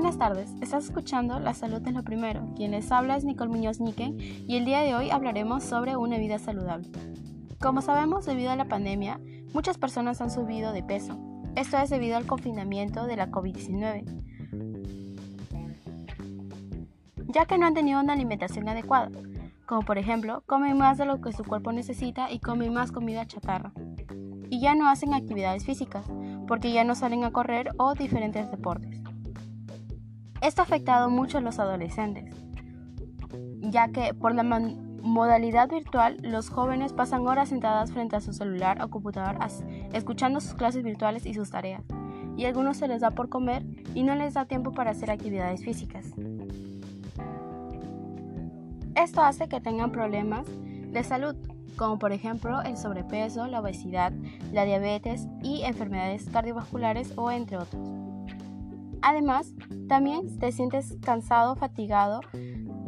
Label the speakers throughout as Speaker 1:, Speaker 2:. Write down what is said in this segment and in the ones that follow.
Speaker 1: Buenas tardes, estás escuchando La Salud es lo primero. Quien les habla es Nicole Muñoz Niquen y el día de hoy hablaremos sobre una vida saludable. Como sabemos, debido a la pandemia, muchas personas han subido de peso. Esto es debido al confinamiento de la COVID-19, ya que no han tenido una alimentación adecuada, como por ejemplo, comen más de lo que su cuerpo necesita y comen más comida chatarra. Y ya no hacen actividades físicas, porque ya no salen a correr o diferentes deportes. Esto ha afectado mucho a los adolescentes, ya que por la modalidad virtual los jóvenes pasan horas sentadas frente a su celular o computador escuchando sus clases virtuales y sus tareas, y a algunos se les da por comer y no les da tiempo para hacer actividades físicas. Esto hace que tengan problemas de salud, como por ejemplo el sobrepeso, la obesidad, la diabetes y enfermedades cardiovasculares o entre otros. Además, también te sientes cansado, fatigado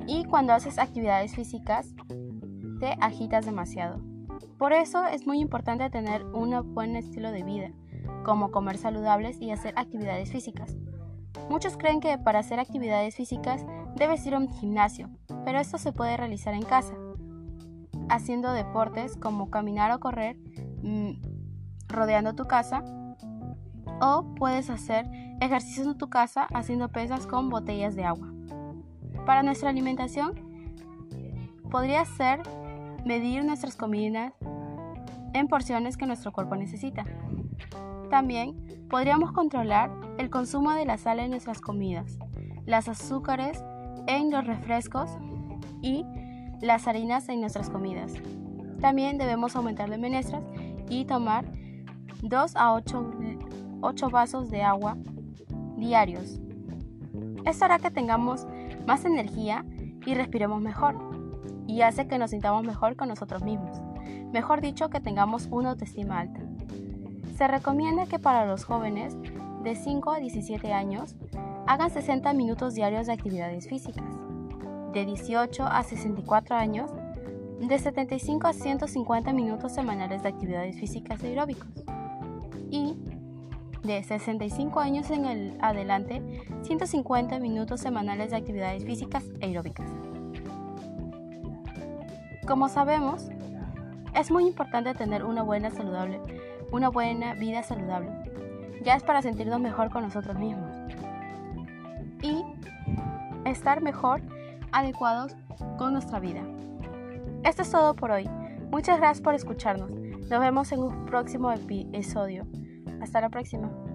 Speaker 1: y cuando haces actividades físicas te agitas demasiado. Por eso es muy importante tener un buen estilo de vida, como comer saludables y hacer actividades físicas. Muchos creen que para hacer actividades físicas debes ir a un gimnasio, pero esto se puede realizar en casa, haciendo deportes como caminar o correr, mm, rodeando tu casa o puedes hacer ejercicios en tu casa haciendo pesas con botellas de agua. Para nuestra alimentación, podría ser medir nuestras comidas en porciones que nuestro cuerpo necesita. También podríamos controlar el consumo de la sal en nuestras comidas, las azúcares en los refrescos y las harinas en nuestras comidas. También debemos aumentar de menestras y tomar 2 a 8 8 vasos de agua diarios. Esto hará que tengamos más energía y respiremos mejor, y hace que nos sintamos mejor con nosotros mismos. Mejor dicho, que tengamos una autoestima alta. Se recomienda que para los jóvenes de 5 a 17 años hagan 60 minutos diarios de actividades físicas, de 18 a 64 años de 75 a 150 minutos semanales de actividades físicas aeróbicos de 65 años en el adelante 150 minutos semanales de actividades físicas aeróbicas. Como sabemos, es muy importante tener una buena saludable, una buena vida saludable. Ya es para sentirnos mejor con nosotros mismos y estar mejor adecuados con nuestra vida. Esto es todo por hoy. Muchas gracias por escucharnos. Nos vemos en un próximo episodio. Hasta la próxima.